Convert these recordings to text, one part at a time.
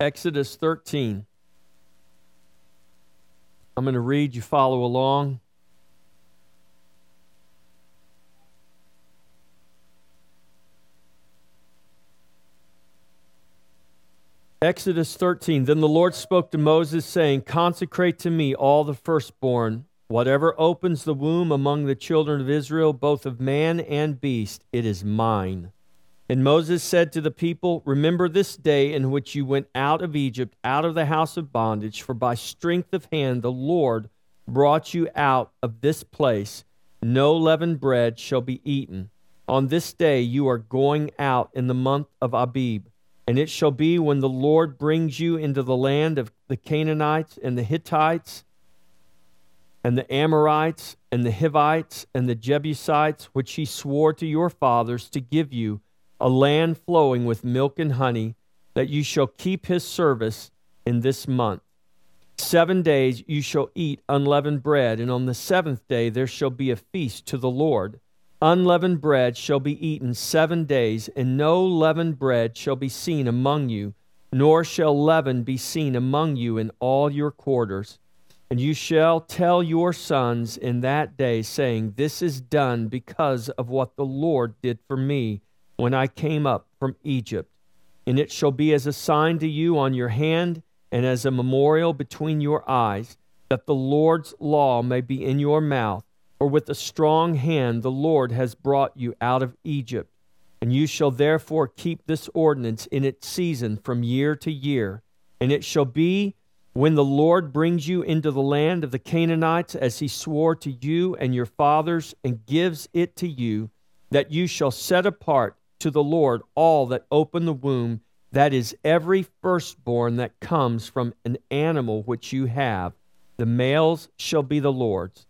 Exodus 13. I'm going to read, you follow along. Exodus 13. Then the Lord spoke to Moses, saying, Consecrate to me all the firstborn, whatever opens the womb among the children of Israel, both of man and beast, it is mine. And Moses said to the people, Remember this day in which you went out of Egypt, out of the house of bondage, for by strength of hand the Lord brought you out of this place. No leavened bread shall be eaten. On this day you are going out in the month of Abib. And it shall be when the Lord brings you into the land of the Canaanites and the Hittites and the Amorites and the Hivites and the Jebusites, which he swore to your fathers to give you, a land flowing with milk and honey, that you shall keep his service in this month. Seven days you shall eat unleavened bread, and on the seventh day there shall be a feast to the Lord. Unleavened bread shall be eaten seven days, and no leavened bread shall be seen among you, nor shall leaven be seen among you in all your quarters. And you shall tell your sons in that day, saying, This is done because of what the Lord did for me when I came up from Egypt. And it shall be as a sign to you on your hand and as a memorial between your eyes, that the Lord's law may be in your mouth for with a strong hand the Lord has brought you out of Egypt. And you shall therefore keep this ordinance in its season from year to year. And it shall be when the Lord brings you into the land of the Canaanites, as he swore to you and your fathers, and gives it to you, that you shall set apart to the Lord all that open the womb, that is, every firstborn that comes from an animal which you have. The males shall be the Lord's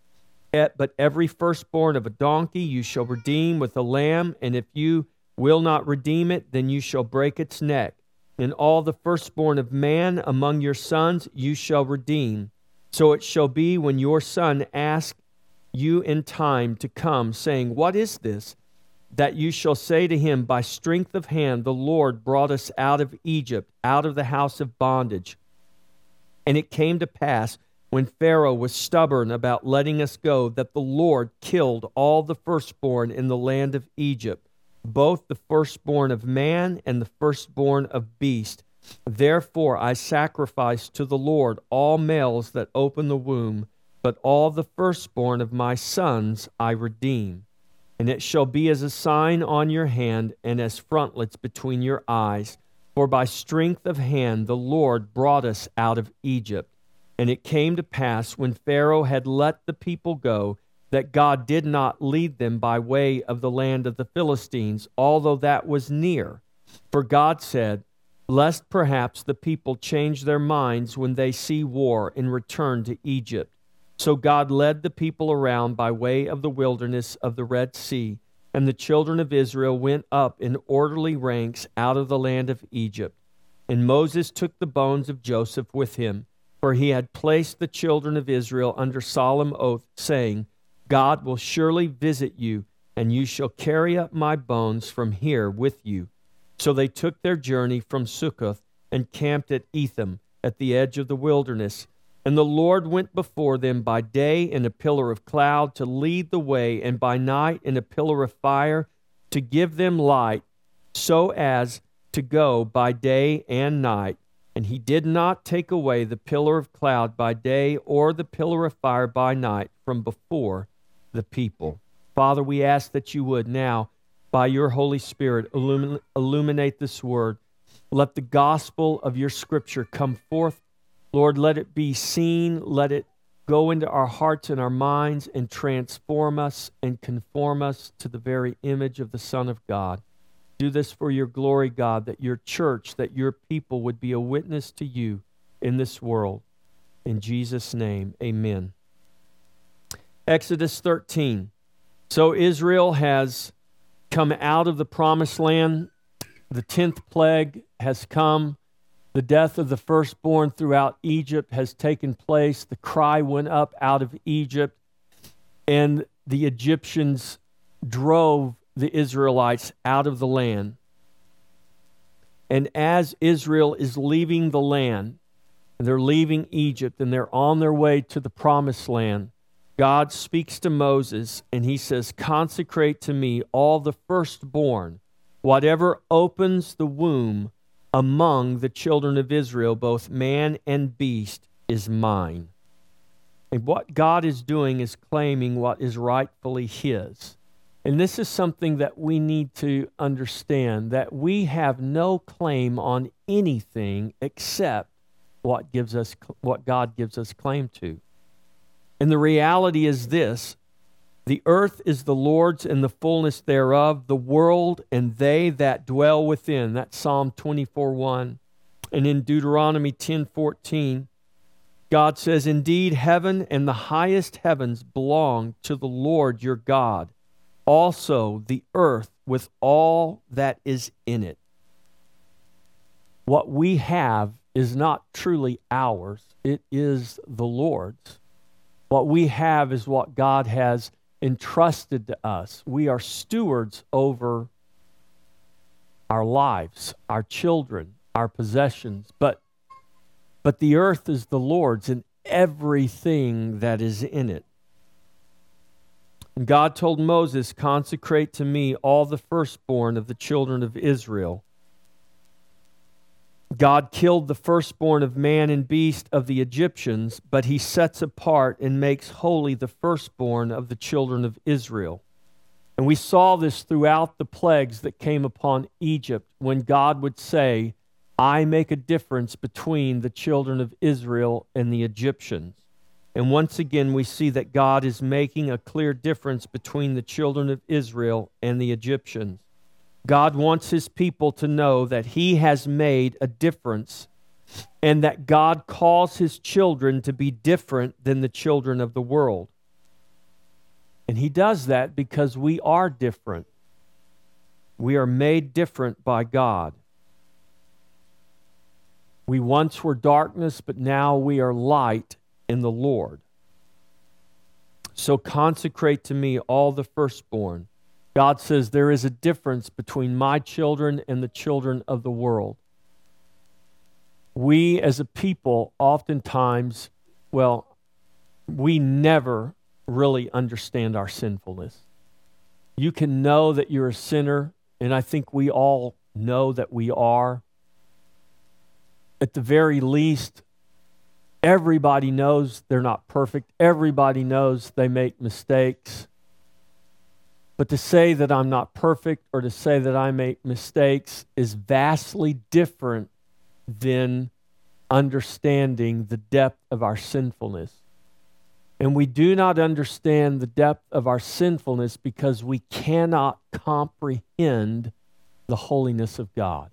but every firstborn of a donkey you shall redeem with a lamb, and if you will not redeem it, then you shall break its neck. And all the firstborn of man among your sons you shall redeem. So it shall be when your son asks you in time to come, saying, What is this? That you shall say to him, By strength of hand the Lord brought us out of Egypt, out of the house of bondage. And it came to pass when Pharaoh was stubborn about letting us go, that the Lord killed all the firstborn in the land of Egypt, both the firstborn of man and the firstborn of beast. Therefore I sacrifice to the Lord all males that open the womb, but all the firstborn of my sons I redeem. And it shall be as a sign on your hand and as frontlets between your eyes. For by strength of hand the Lord brought us out of Egypt. And it came to pass when Pharaoh had let the people go that God did not lead them by way of the land of the Philistines, although that was near. For God said, Lest perhaps the people change their minds when they see war and return to Egypt. So God led the people around by way of the wilderness of the Red Sea, and the children of Israel went up in orderly ranks out of the land of Egypt. And Moses took the bones of Joseph with him for he had placed the children of Israel under solemn oath, saying, God will surely visit you, and you shall carry up my bones from here with you. So they took their journey from Succoth and camped at Etham, at the edge of the wilderness. And the Lord went before them by day in a pillar of cloud to lead the way, and by night in a pillar of fire to give them light, so as to go by day and night and he did not take away the pillar of cloud by day or the pillar of fire by night from before the people. Father, we ask that you would now, by your Holy Spirit, illumin- illuminate this word. Let the gospel of your scripture come forth. Lord, let it be seen. Let it go into our hearts and our minds and transform us and conform us to the very image of the Son of God. Do this for your glory, God, that your church, that your people would be a witness to you in this world. In Jesus' name, amen. Exodus 13. So Israel has come out of the promised land. The tenth plague has come. The death of the firstborn throughout Egypt has taken place. The cry went up out of Egypt, and the Egyptians drove the Israelites out of the land. And as Israel is leaving the land, and they're leaving Egypt, and they're on their way to the promised land, God speaks to Moses, and he says, Consecrate to me all the firstborn, whatever opens the womb among the children of Israel, both man and beast, is mine. And what God is doing is claiming what is rightfully His. And this is something that we need to understand that we have no claim on anything except what gives us what God gives us claim to. And the reality is this the earth is the Lord's and the fullness thereof, the world and they that dwell within. That's Psalm 24 1. And in Deuteronomy ten fourteen, God says, Indeed, heaven and the highest heavens belong to the Lord your God, also the earth with all that is in it. What we have is not truly ours, it is the Lord's. What we have is what God has entrusted to us. We are stewards over our lives, our children, our possessions, but but the earth is the Lord's and everything that is in it. And God told Moses, Consecrate to me all the firstborn of the children of Israel. God killed the firstborn of man and beast of the Egyptians, but he sets apart and makes holy the firstborn of the children of Israel. And we saw this throughout the plagues that came upon Egypt when God would say, I make a difference between the children of Israel and the Egyptians. And once again, we see that God is making a clear difference between the children of Israel and the Egyptians. God wants his people to know that he has made a difference and that God calls his children to be different than the children of the world. And he does that because we are different. We are made different by God. We once were darkness, but now we are light in the Lord. So consecrate to me all the firstborn. God says there is a difference between my children and the children of the world. We as a people, oftentimes, well, we never really understand our sinfulness. You can know that you're a sinner, and I think we all know that we are at the very least, everybody knows they're not perfect. Everybody knows they make mistakes. But to say that I'm not perfect or to say that I make mistakes is vastly different than understanding the depth of our sinfulness. And we do not understand the depth of our sinfulness because we cannot comprehend the holiness of God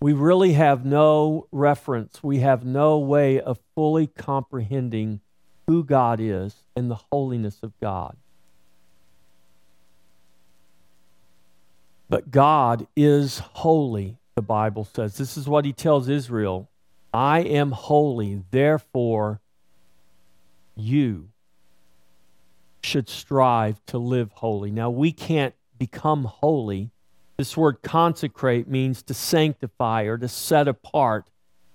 we really have no reference, we have no way of fully comprehending who God is and the holiness of God. But God is holy, the Bible says. This is what he tells Israel I am holy, therefore you should strive to live holy. Now, we can't become holy this word consecrate means to sanctify or to set apart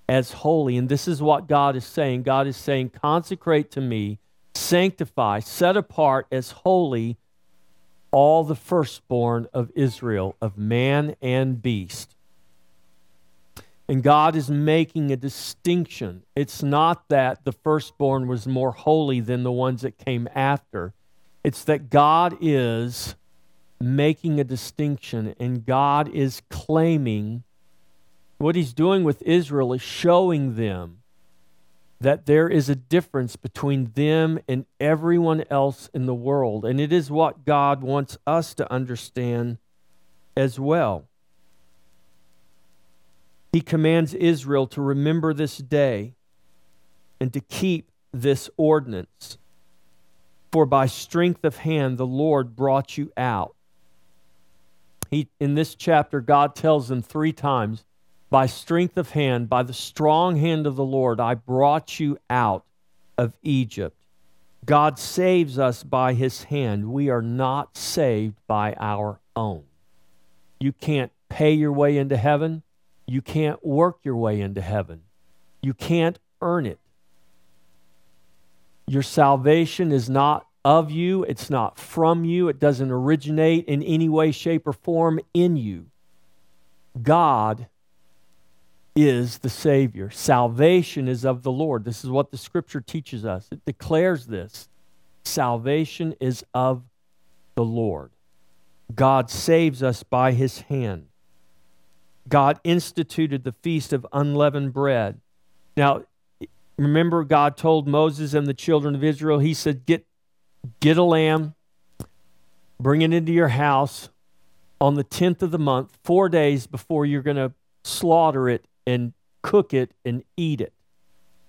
as holy. And this is what God is saying. God is saying, consecrate to me, sanctify, set apart as holy all the firstborn of Israel, of man and beast. And God is making a distinction. It's not that the firstborn was more holy than the ones that came after, it's that God is making a distinction, and God is claiming what He's doing with Israel is showing them that there is a difference between them and everyone else in the world. And it is what God wants us to understand as well. He commands Israel to remember this day and to keep this ordinance. For by strength of hand the Lord brought you out. He, in this chapter, God tells them three times by strength of hand, by the strong hand of the Lord, I brought you out of Egypt. God saves us by his hand. We are not saved by our own. You can't pay your way into heaven. You can't work your way into heaven. You can't earn it. Your salvation is not of you, it's not from you, it doesn't originate in any way, shape, or form in you. God is the Savior. Salvation is of the Lord. This is what the scripture teaches us. It declares this salvation is of the Lord. God saves us by his hand. God instituted the feast of unleavened bread. Now, remember, God told Moses and the children of Israel, He said, Get, get a lamb, bring it into your house on the 10th of the month, four days before you're going to slaughter it and cook it and eat it.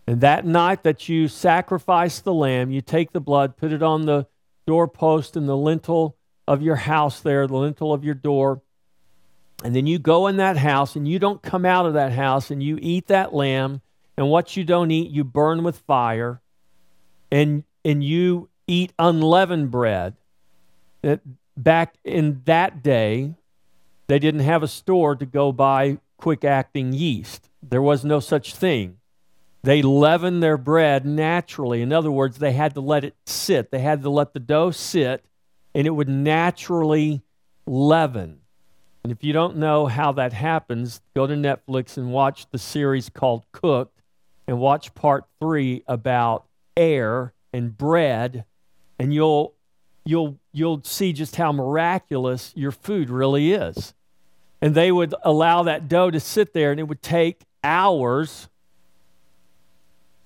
And that night that you sacrifice the lamb, you take the blood, put it on the doorpost and the lintel of your house there, the lintel of your door. And then you go in that house and you don't come out of that house and you eat that lamb. And what you don't eat, you burn with fire. And, and you eat unleavened bread. That back in that day, they didn't have a store to go buy quick acting yeast. There was no such thing. They leavened their bread naturally. In other words, they had to let it sit. They had to let the dough sit, and it would naturally leaven. And if you don't know how that happens, go to Netflix and watch the series called Cooked and watch part three about air and bread, and you'll you'll you'll see just how miraculous your food really is. And they would allow that dough to sit there, and it would take hours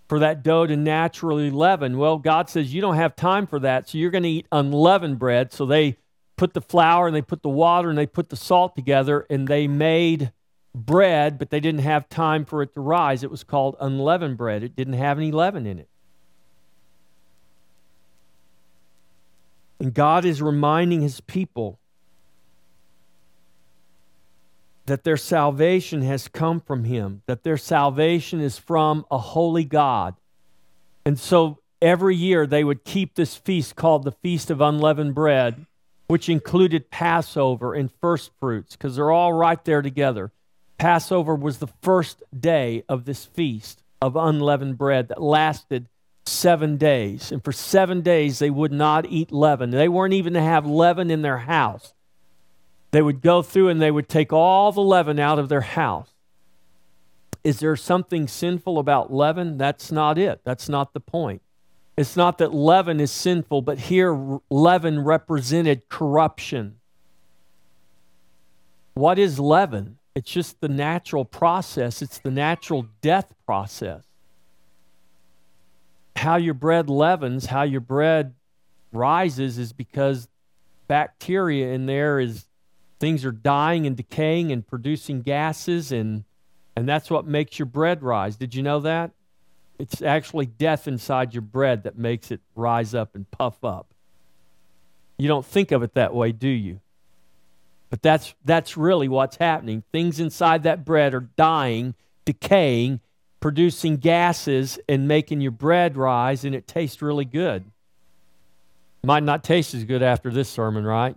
for that dough to naturally leaven. Well, God says you don't have time for that, so you're going to eat unleavened bread. So they put the flour and they put the water and they put the salt together and they made bread, but they didn't have time for it to rise. It was called unleavened bread, it didn't have any leaven in it. And God is reminding his people that their salvation has come from him, that their salvation is from a holy God. And so every year they would keep this feast called the Feast of Unleavened Bread, which included Passover and first fruits, because they're all right there together. Passover was the first day of this feast of unleavened bread that lasted seven days. And for seven days, they would not eat leaven. They weren't even to have leaven in their house. They would go through and they would take all the leaven out of their house. Is there something sinful about leaven? That's not it. That's not the point. It's not that leaven is sinful, but here leaven represented corruption. What is leaven? It's just the natural process, it's the natural death process how your bread leavens, how your bread rises, is because bacteria in there is things are dying and decaying and producing gases and and that's what makes your bread rise. Did you know that? It's actually death inside your bread that makes it rise up and puff up. You don't think of it that way, do you? But that's that's really what's happening. Things inside that bread are dying, decaying, producing gases and making your bread rise, and it tastes really good. Might not taste as good after this sermon, right?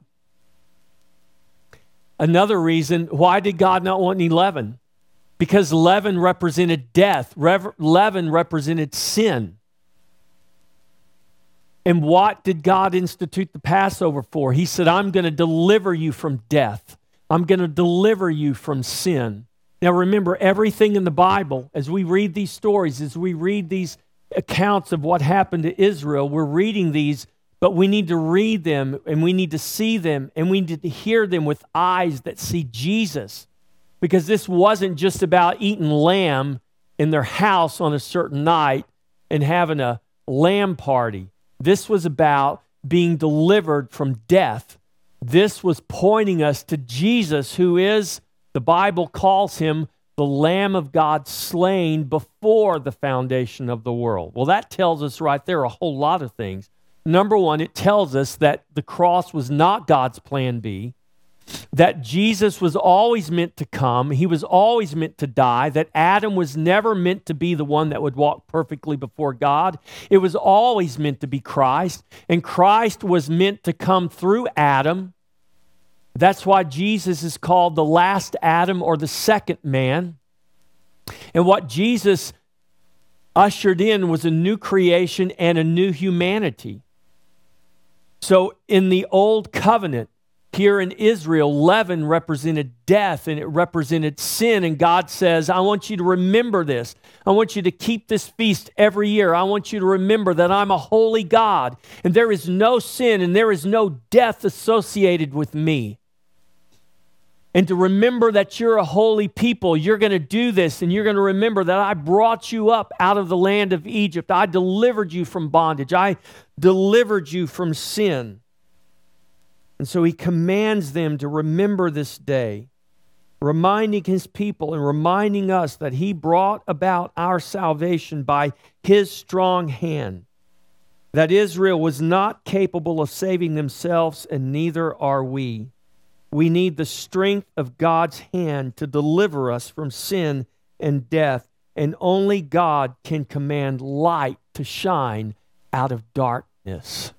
Another reason why did God not want any leaven? Because leaven represented death, leaven represented sin. And what did God institute the Passover for? He said, I'm going to deliver you from death. I'm going to deliver you from sin. Now, remember, everything in the Bible, as we read these stories, as we read these accounts of what happened to Israel, we're reading these, but we need to read them and we need to see them and we need to hear them with eyes that see Jesus. Because this wasn't just about eating lamb in their house on a certain night and having a lamb party. This was about being delivered from death. This was pointing us to Jesus, who is the Bible calls him the Lamb of God slain before the foundation of the world. Well, that tells us right there a whole lot of things. Number one, it tells us that the cross was not God's plan B, that Jesus was always meant to come, he was always meant to die, that Adam was never meant to be the one that would walk perfectly before God. It was always meant to be Christ, and Christ was meant to come through Adam That's why Jesus is called the last Adam or the second man. And what Jesus ushered in was a new creation and a new humanity. So in the old covenant, here in Israel, leaven represented death and it represented sin. And God says, I want you to remember this. I want you to keep this feast every year. I want you to remember that I'm a holy God and there is no sin and there is no death associated with me and to remember that you're a holy people. You're going to do this, and you're going to remember that I brought you up out of the land of Egypt. I delivered you from bondage, I delivered you from sin. And so he commands them to remember this day, reminding his people and reminding us that he brought about our salvation by his strong hand. That Israel was not capable of saving themselves, and neither are we. We need the strength of God's hand to deliver us from sin and death, and only God can command light to shine out of darkness.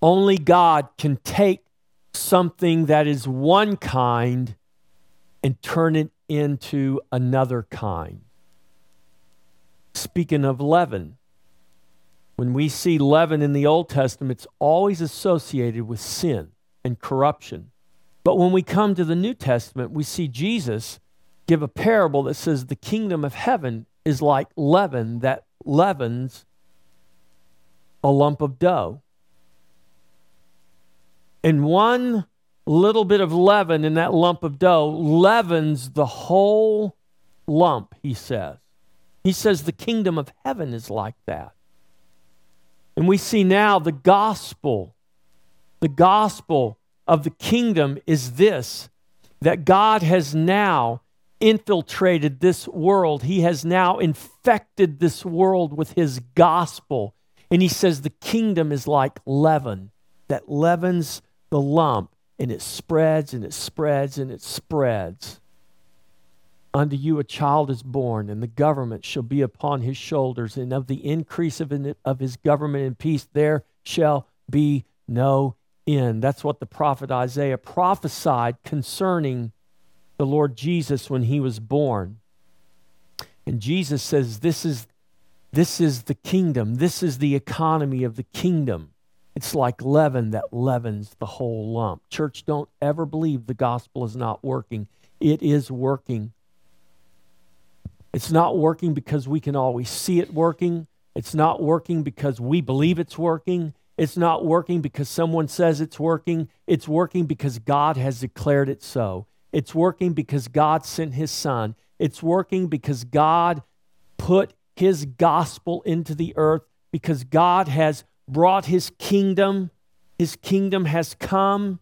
Only God can take something that is one kind and turn it into another kind. Speaking of leaven, when we see leaven in the Old Testament, it's always associated with sin and corruption. But when we come to the New Testament, we see Jesus give a parable that says the kingdom of heaven is like leaven that leavens a lump of dough. And one little bit of leaven in that lump of dough leavens the whole lump, he says. He says the kingdom of heaven is like that. And we see now the gospel the gospel of the kingdom is this that God has now infiltrated this world. He has now infected this world with his gospel. And he says the kingdom is like leaven that leavens the lump and it spreads and it spreads and it spreads. Unto you a child is born, and the government shall be upon his shoulders, and of the increase of, of his government and peace there shall be no end. That's what the prophet Isaiah prophesied concerning the Lord Jesus when he was born. And Jesus says, This is, this is the kingdom, this is the economy of the kingdom. It's like leaven that leavens the whole lump. Church, don't ever believe the gospel is not working. It is working. It's not working because we can always see it working. It's not working because we believe it's working. It's not working because someone says it's working. It's working because God has declared it so. It's working because God sent his son. It's working because God put his gospel into the earth, because God has brought his kingdom. His kingdom has come.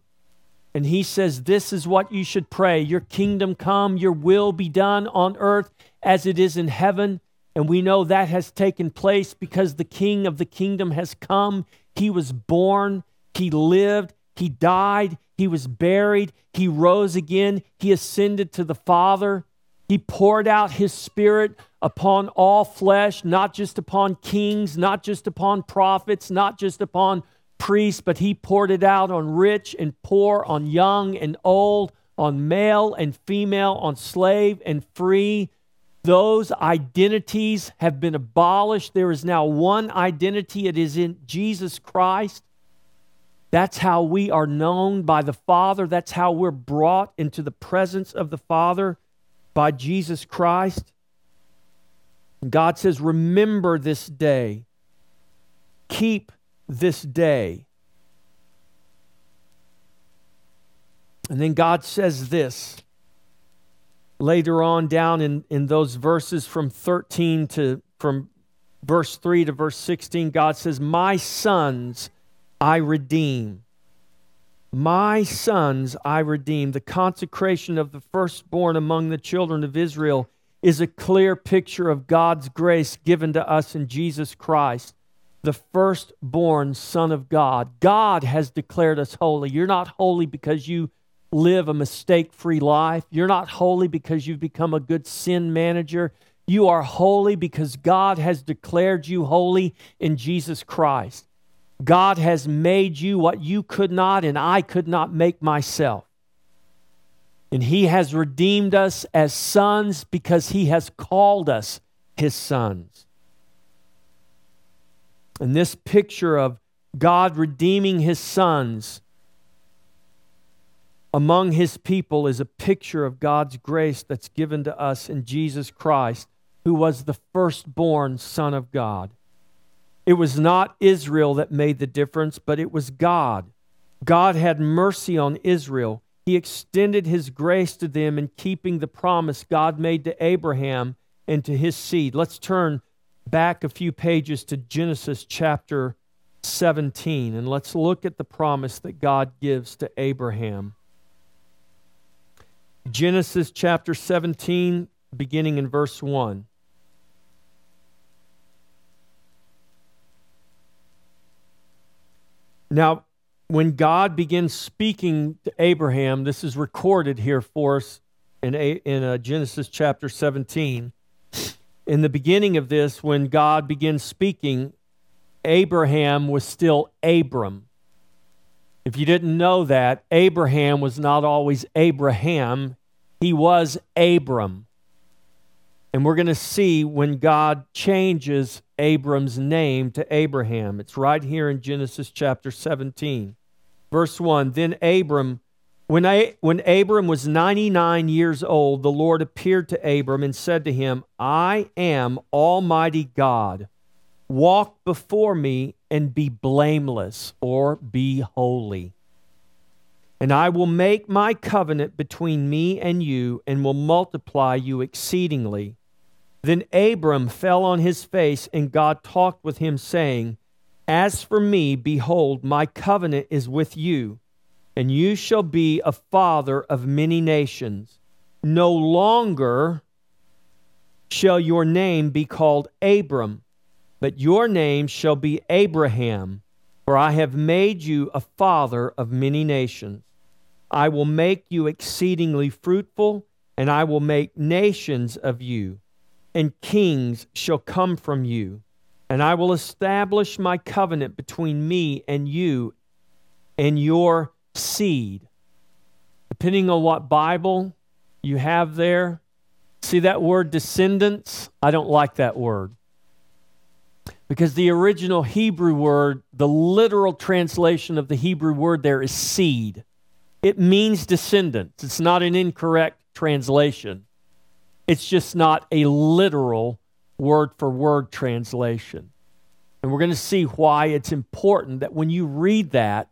And he says, This is what you should pray Your kingdom come, your will be done on earth as it is in heaven. And we know that has taken place because the king of the kingdom has come. He was born, he lived, he died, he was buried, he rose again, he ascended to the Father. He poured out his spirit upon all flesh, not just upon kings, not just upon prophets, not just upon priests, but he poured it out on rich and poor, on young and old, on male and female, on slave and free. Those identities have been abolished. There is now one identity, it is in Jesus Christ. That's how we are known by the Father. That's how we're brought into the presence of the Father by Jesus Christ. God says, Remember this day, keep this day. And then God says this later on down in, in those verses from 13 to from verse 3 to verse 16, God says, My sons I redeem. My sons I redeem. The consecration of the firstborn among the children of Israel is a clear picture of God's grace given to us in Jesus Christ, the firstborn Son of God. God has declared us holy. You're not holy because you live a mistake free life. You're not holy because you've become a good sin manager. You are holy because God has declared you holy in Jesus Christ. God has made you what you could not and I could not make myself. And He has redeemed us as sons because He has called us His sons. And this picture of God redeeming His sons among His people is a picture of God's grace that's given to us in Jesus Christ, who was the firstborn Son of God. It was not Israel that made the difference, but it was God. God had mercy on Israel. He extended his grace to them in keeping the promise God made to Abraham and to his seed. Let's turn back a few pages to Genesis chapter 17 and let's look at the promise that God gives to Abraham. Genesis chapter 17, beginning in verse 1. Now, when God begins speaking to Abraham, this is recorded here for us in, a, in uh, Genesis chapter 17. In the beginning of this, when God begins speaking, Abraham was still Abram. If you didn't know that, Abraham was not always Abraham, he was Abram. And we're going to see when God changes Abram's name to Abraham. It's right here in Genesis chapter 17. Verse 1 Then Abram, when, I, when Abram was 99 years old, the Lord appeared to Abram and said to him, I am Almighty God. Walk before me and be blameless or be holy. And I will make my covenant between me and you and will multiply you exceedingly. Then Abram fell on his face, and God talked with him, saying, As for me, behold, my covenant is with you, and you shall be a father of many nations. No longer shall your name be called Abram, but your name shall be Abraham, for I have made you a father of many nations. I will make you exceedingly fruitful, and I will make nations of you and kings shall come from you. And I will establish my covenant between me and you and your seed. Depending on what Bible you have there, see that word descendants? I don't like that word. Because the original Hebrew word, the literal translation of the Hebrew word there is seed. It means descendants. It's not an incorrect translation. It's just not a literal word for word translation. And we're going to see why it's important that when you read that,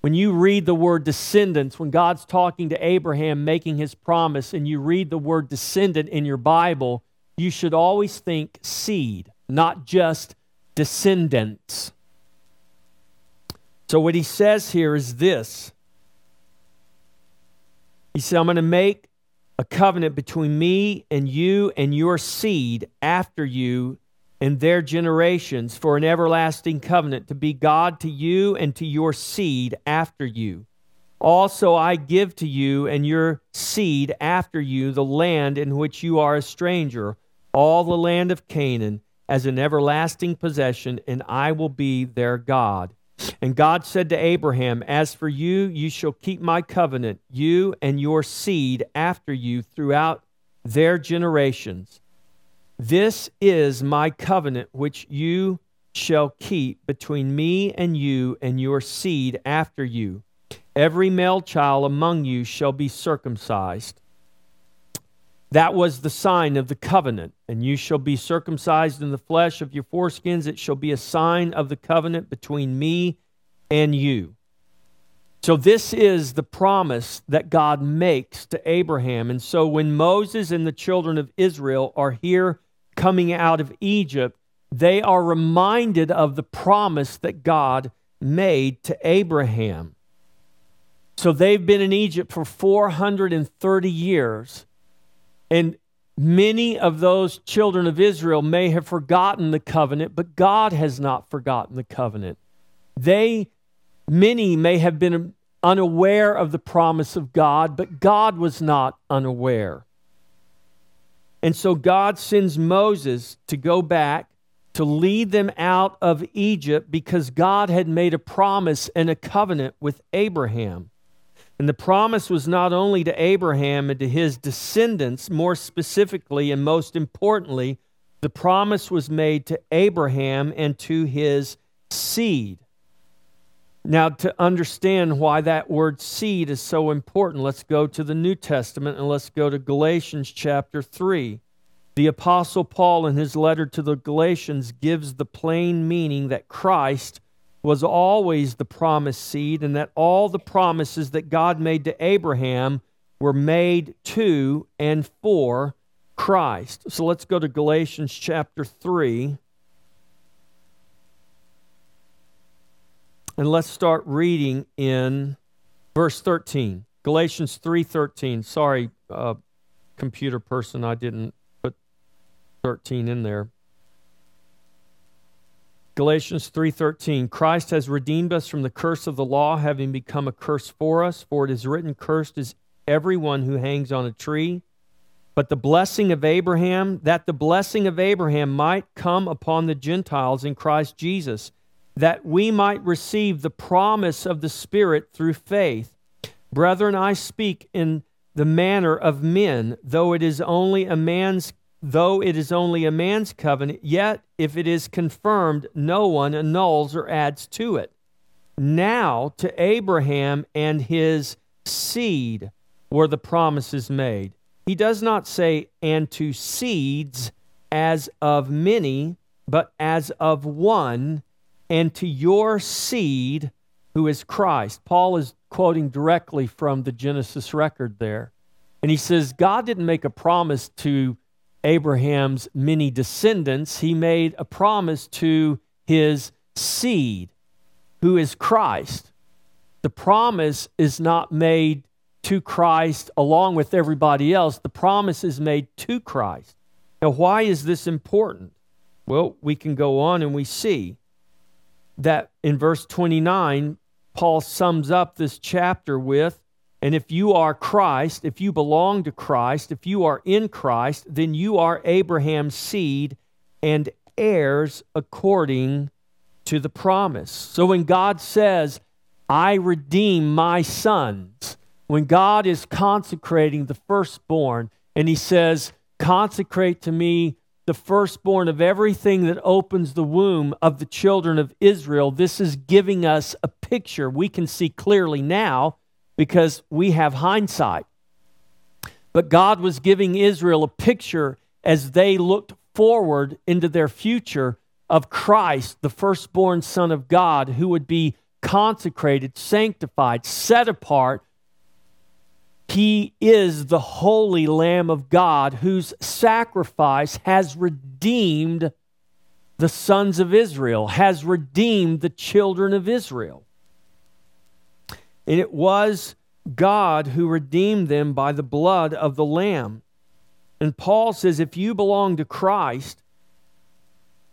when you read the word descendants, when God's talking to Abraham making his promise, and you read the word descendant in your Bible, you should always think seed, not just descendants. So, what he says here is this He said, I'm going to make a covenant between me and you and your seed after you and their generations for an everlasting covenant to be God to you and to your seed after you. Also, I give to you and your seed after you the land in which you are a stranger, all the land of Canaan, as an everlasting possession, and I will be their God. And God said to Abraham, As for you, you shall keep my covenant, you and your seed after you throughout their generations. This is my covenant which you shall keep between me and you and your seed after you. Every male child among you shall be circumcised. That was the sign of the covenant. And you shall be circumcised in the flesh of your foreskins. It shall be a sign of the covenant between me and you. So, this is the promise that God makes to Abraham. And so, when Moses and the children of Israel are here coming out of Egypt, they are reminded of the promise that God made to Abraham. So, they've been in Egypt for 430 years. And many of those children of Israel may have forgotten the covenant, but God has not forgotten the covenant. They, many may have been unaware of the promise of God, but God was not unaware. And so God sends Moses to go back to lead them out of Egypt because God had made a promise and a covenant with Abraham. And the promise was not only to Abraham and to his descendants, more specifically and most importantly, the promise was made to Abraham and to his seed. Now, to understand why that word seed is so important, let's go to the New Testament and let's go to Galatians chapter 3. The Apostle Paul, in his letter to the Galatians, gives the plain meaning that Christ was always the promised seed and that all the promises that God made to Abraham were made to and for Christ. So let's go to Galatians chapter 3. And let's start reading in verse 13. Galatians 3:13. Sorry, uh, computer person, I didn't put 13 in there. Galatians 3:13 Christ has redeemed us from the curse of the law having become a curse for us. For it is written cursed is everyone who hangs on a tree. But the blessing of Abraham that the blessing of Abraham might come upon the Gentiles in Christ Jesus that we might receive the promise of the spirit through faith. Brethren I speak in the manner of men though it is only a man's though it is only a man's covenant, yet if it is confirmed, no one annuls or adds to it. Now to Abraham and his seed were the promises made. He does not say, and to seeds as of many, but as of one, and to your seed who is Christ. Paul is quoting directly from the Genesis record there. And he says, God didn't make a promise to Abraham's many descendants, he made a promise to his seed, who is Christ. The promise is not made to Christ along with everybody else, the promise is made to Christ. Now, why is this important? Well, we can go on and we see that in verse 29, Paul sums up this chapter with and if you are Christ, if you belong to Christ, if you are in Christ, then you are Abraham's seed and heirs according to the promise. So when God says, I redeem my sons, when God is consecrating the firstborn, and he says, Consecrate to me the firstborn of everything that opens the womb of the children of Israel, this is giving us a picture we can see clearly now because we have hindsight. But God was giving Israel a picture as they looked forward into their future of Christ, the firstborn Son of God, who would be consecrated, sanctified, set apart. He is the holy Lamb of God whose sacrifice has redeemed the sons of Israel, has redeemed the children of Israel. And it was God who redeemed them by the blood of the Lamb. And Paul says if you belong to Christ,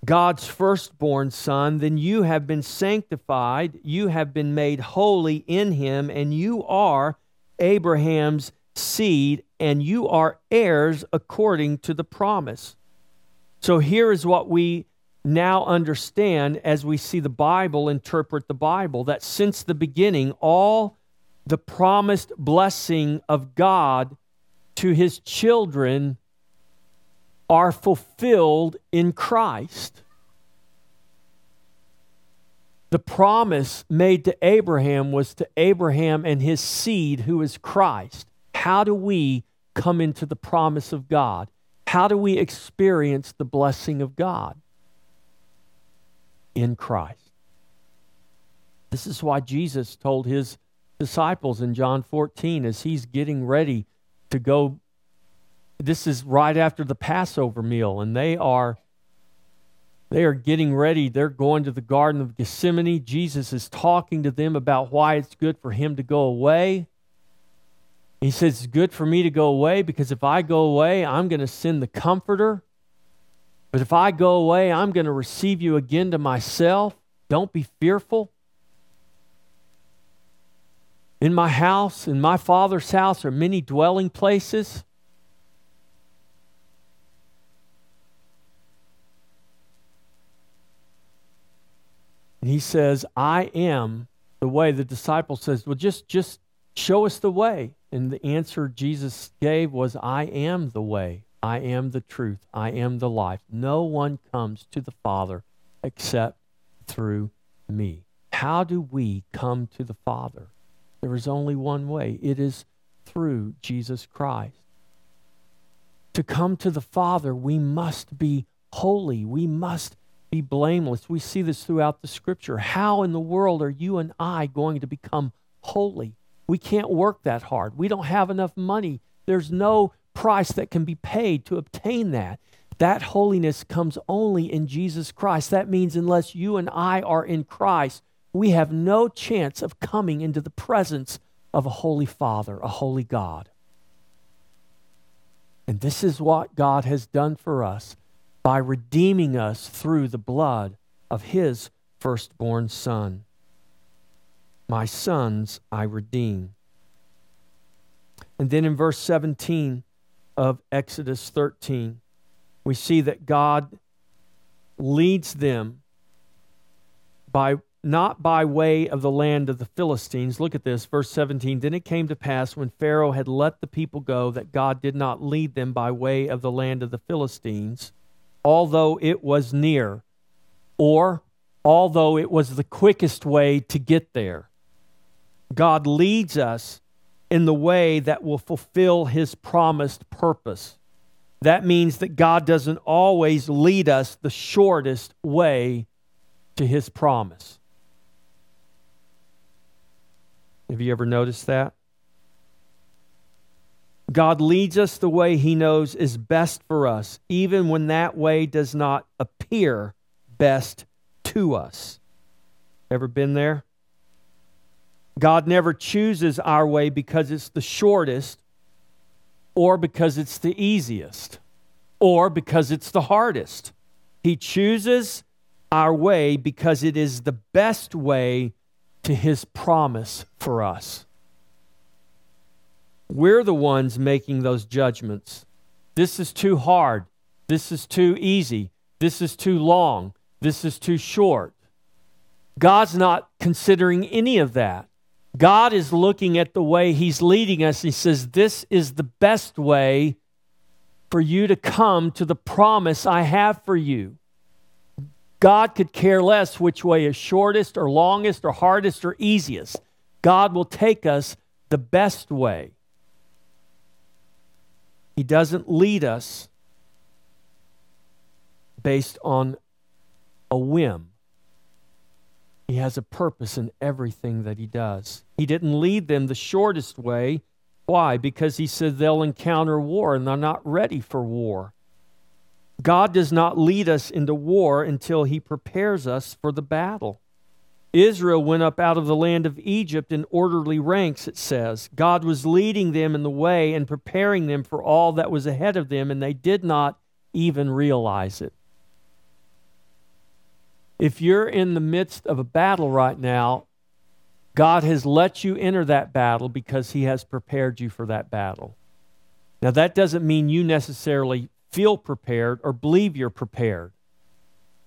God's firstborn son, then you have been sanctified, you have been made holy in him, and you are Abraham's seed, and you are heirs according to the promise. So here is what we now understand as we see the Bible interpret the Bible that since the beginning, all the promised blessing of God to his children are fulfilled in Christ. The promise made to Abraham was to Abraham and his seed, who is Christ. How do we come into the promise of God? How do we experience the blessing of God? In Christ. This is why Jesus told his disciples in John 14 as he's getting ready to go. This is right after the Passover meal, and they are they are getting ready. They're going to the Garden of Gethsemane. Jesus is talking to them about why it's good for him to go away. He says, It's good for me to go away because if I go away, I'm going to send the Comforter. But if I go away, I'm going to receive you again to myself. Don't be fearful. In my house, in my Father's house, are many dwelling places. And he says, I am the way. The disciple says, Well, just, just show us the way. And the answer Jesus gave was, I am the way. I am the truth. I am the life. No one comes to the Father except through me. How do we come to the Father? There is only one way it is through Jesus Christ. To come to the Father, we must be holy. We must be blameless. We see this throughout the scripture. How in the world are you and I going to become holy? We can't work that hard. We don't have enough money. There's no price that can be paid to obtain that. That holiness comes only in Jesus Christ. That means unless you and I are in Christ, we have no chance of coming into the presence of a holy Father, a holy God. And this is what God has done for us by redeeming us through the blood of his firstborn Son. My sons I redeem. And then in verse 17 of Exodus 13, we see that God leads them by not by way of the land of the Philistines. Look at this, verse 17. Then it came to pass when Pharaoh had let the people go that God did not lead them by way of the land of the Philistines, although it was near, or although it was the quickest way to get there. God leads us in the way that will fulfill his promised purpose. That means that God doesn't always lead us the shortest way to his promise. Have you ever noticed that? God leads us the way he knows is best for us, even when that way does not appear best to us. Ever been there? God never chooses our way because it's the shortest, or because it's the easiest, or because it's the hardest. He chooses our way because it is the best way to his promise for us. We're the ones making those judgments. This is too hard. This is too easy. This is too long. This is too short. God's not considering any of that. God is looking at the way He's leading us. He says, This is the best way for you to come to the promise I have for you. God could care less which way is shortest or longest or hardest or easiest. God will take us the best way. He doesn't lead us based on a whim. He has a purpose in everything that he does. He didn't lead them the shortest way. Why? Because he said they'll encounter war and they're not ready for war. God does not lead us into war until he prepares us for the battle. Israel went up out of the land of Egypt in orderly ranks, it says. God was leading them in the way and preparing them for all that was ahead of them, and they did not even realize it. If you're in the midst of a battle right now, God has let you enter that battle because He has prepared you for that battle. Now, that doesn't mean you necessarily feel prepared or believe you're prepared.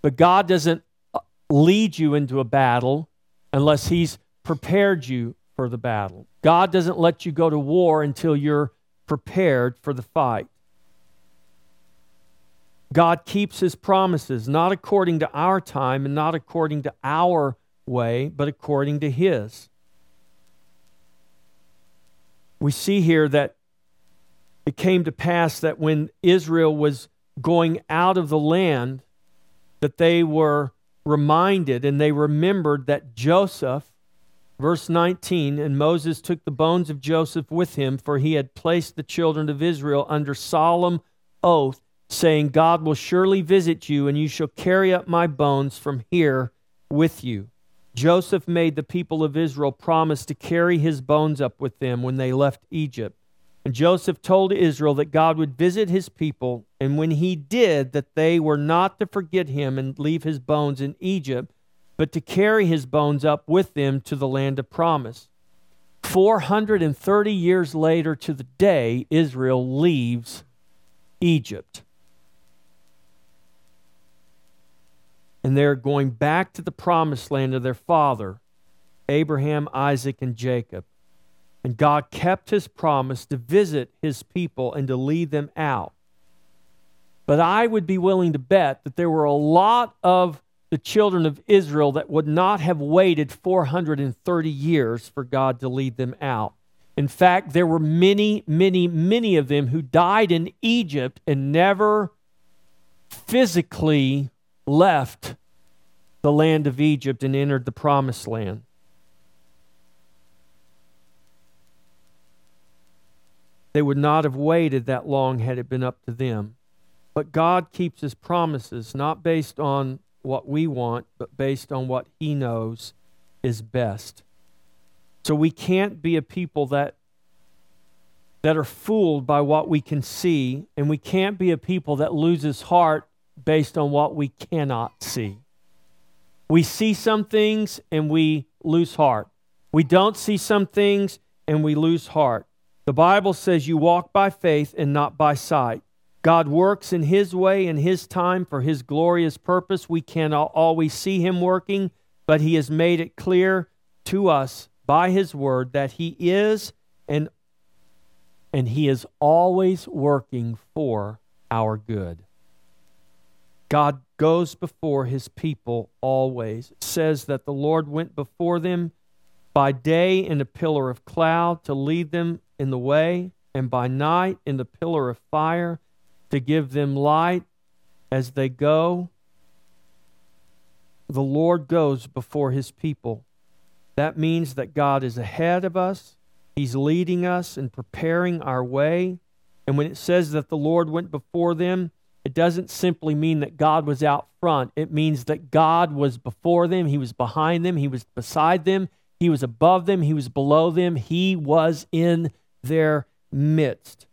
But God doesn't uh, lead you into a battle unless He's prepared you for the battle. God doesn't let you go to war until you're prepared for the fight. God keeps his promises, not according to our time and not according to our way, but according to his. We see here that it came to pass that when Israel was going out of the land, that they were reminded and they remembered that Joseph, verse 19, and Moses took the bones of Joseph with him, for he had placed the children of Israel under solemn oath saying, God will surely visit you, and you shall carry up my bones from here with you. Joseph made the people of Israel promise to carry his bones up with them when they left Egypt. And Joseph told Israel that God would visit his people, and when he did, that they were not to forget him and leave his bones in Egypt, but to carry his bones up with them to the land of promise. 430 years later to the day, Israel leaves Egypt. And they're going back to the promised land of their father, Abraham, Isaac, and Jacob. And God kept his promise to visit his people and to lead them out. But I would be willing to bet that there were a lot of the children of Israel that would not have waited 430 years for God to lead them out. In fact, there were many, many, many of them who died in Egypt and never physically left the land of Egypt and entered the promised land. They would not have waited that long had it been up to them. But God keeps his promises not based on what we want, but based on what he knows is best. So we can't be a people that that are fooled by what we can see, and we can't be a people that loses heart based on what we cannot see. We see some things and we lose heart. We don't see some things and we lose heart. The Bible says you walk by faith and not by sight. God works in His way and His time for His glorious purpose. We cannot always see Him working, but He has made it clear to us by His word that He is and, and He is always working for our good. God goes before his people always. It says that the Lord went before them by day in a pillar of cloud to lead them in the way, and by night in the pillar of fire to give them light as they go. The Lord goes before his people. That means that God is ahead of us, he's leading us and preparing our way. And when it says that the Lord went before them, it doesn't simply mean that God was out front. It means that God was before them, He was behind them, He was beside them, He was above them, He was below them, He was in their midst.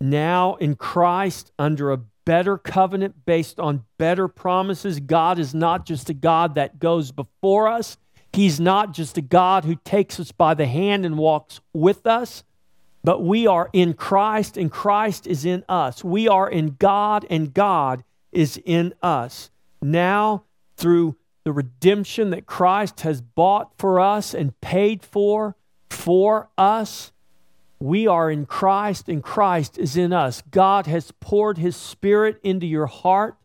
Now in Christ, under a better covenant based on better promises, God is not just a God that goes before us. He's not just a God who takes us by the hand and walks with us. But we are in Christ, and Christ is in us. We are in God, and God is in us. Now, through the redemption that Christ has bought for us and paid for for us, we are in Christ, and Christ is in us. God has poured His Spirit into your heart,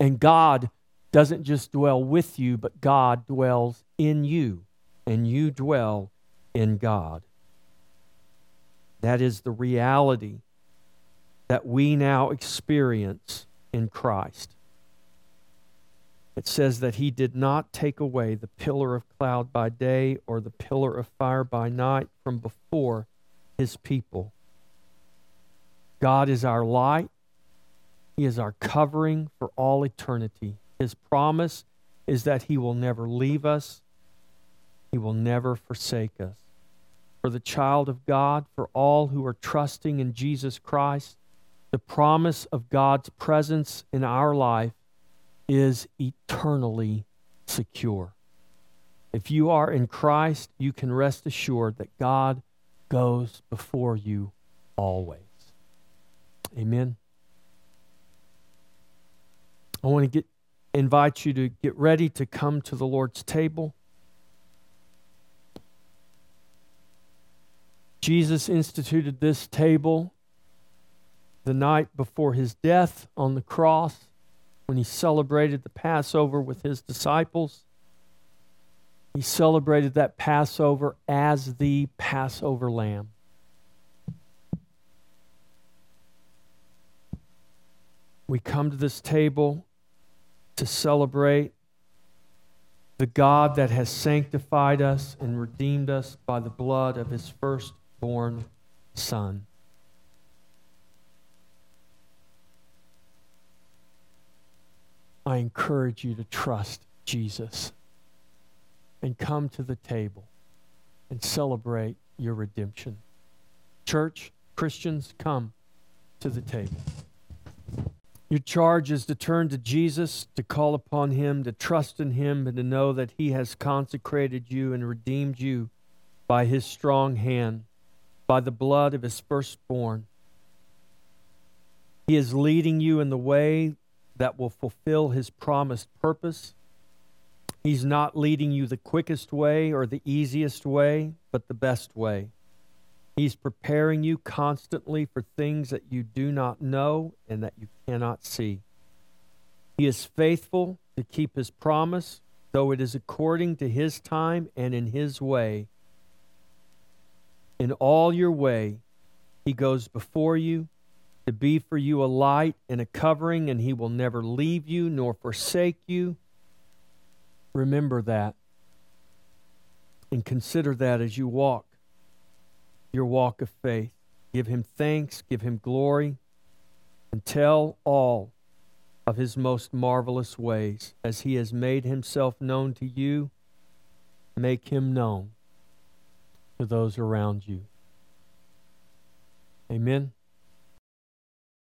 and God doesn't just dwell with you, but God dwells in you, and you dwell in God. That is the reality that we now experience in Christ. It says that he did not take away the pillar of cloud by day or the pillar of fire by night from before his people. God is our light, he is our covering for all eternity. His promise is that he will never leave us, he will never forsake us for the child of God, for all who are trusting in Jesus Christ, the promise of God's presence in our life is eternally secure. If you are in Christ, you can rest assured that God goes before you always. Amen. I want to get invite you to get ready to come to the Lord's table. Jesus instituted this table the night before his death on the cross when he celebrated the Passover with his disciples. He celebrated that Passover as the Passover lamb. We come to this table to celebrate the God that has sanctified us and redeemed us by the blood of his first born son. I encourage you to trust Jesus and come to the table and celebrate your redemption. Church, Christians, come to the table. Your charge is to turn to Jesus, to call upon Him, to trust in Him, and to know that He has consecrated you and redeemed you by His strong hand by the blood of his firstborn. He is leading you in the way that will fulfill his promised purpose. He's not leading you the quickest way or the easiest way, but the best way. He's preparing you constantly for things that you do not know and that you cannot see. He is faithful to keep his promise, though it is according to his time and in his way. In all your way, he goes before you to be for you a light and a covering, and he will never leave you nor forsake you. Remember that and consider that as you walk your walk of faith. Give him thanks, give him glory, and tell all of his most marvelous ways. As he has made himself known to you, make him known to those around you. Amen.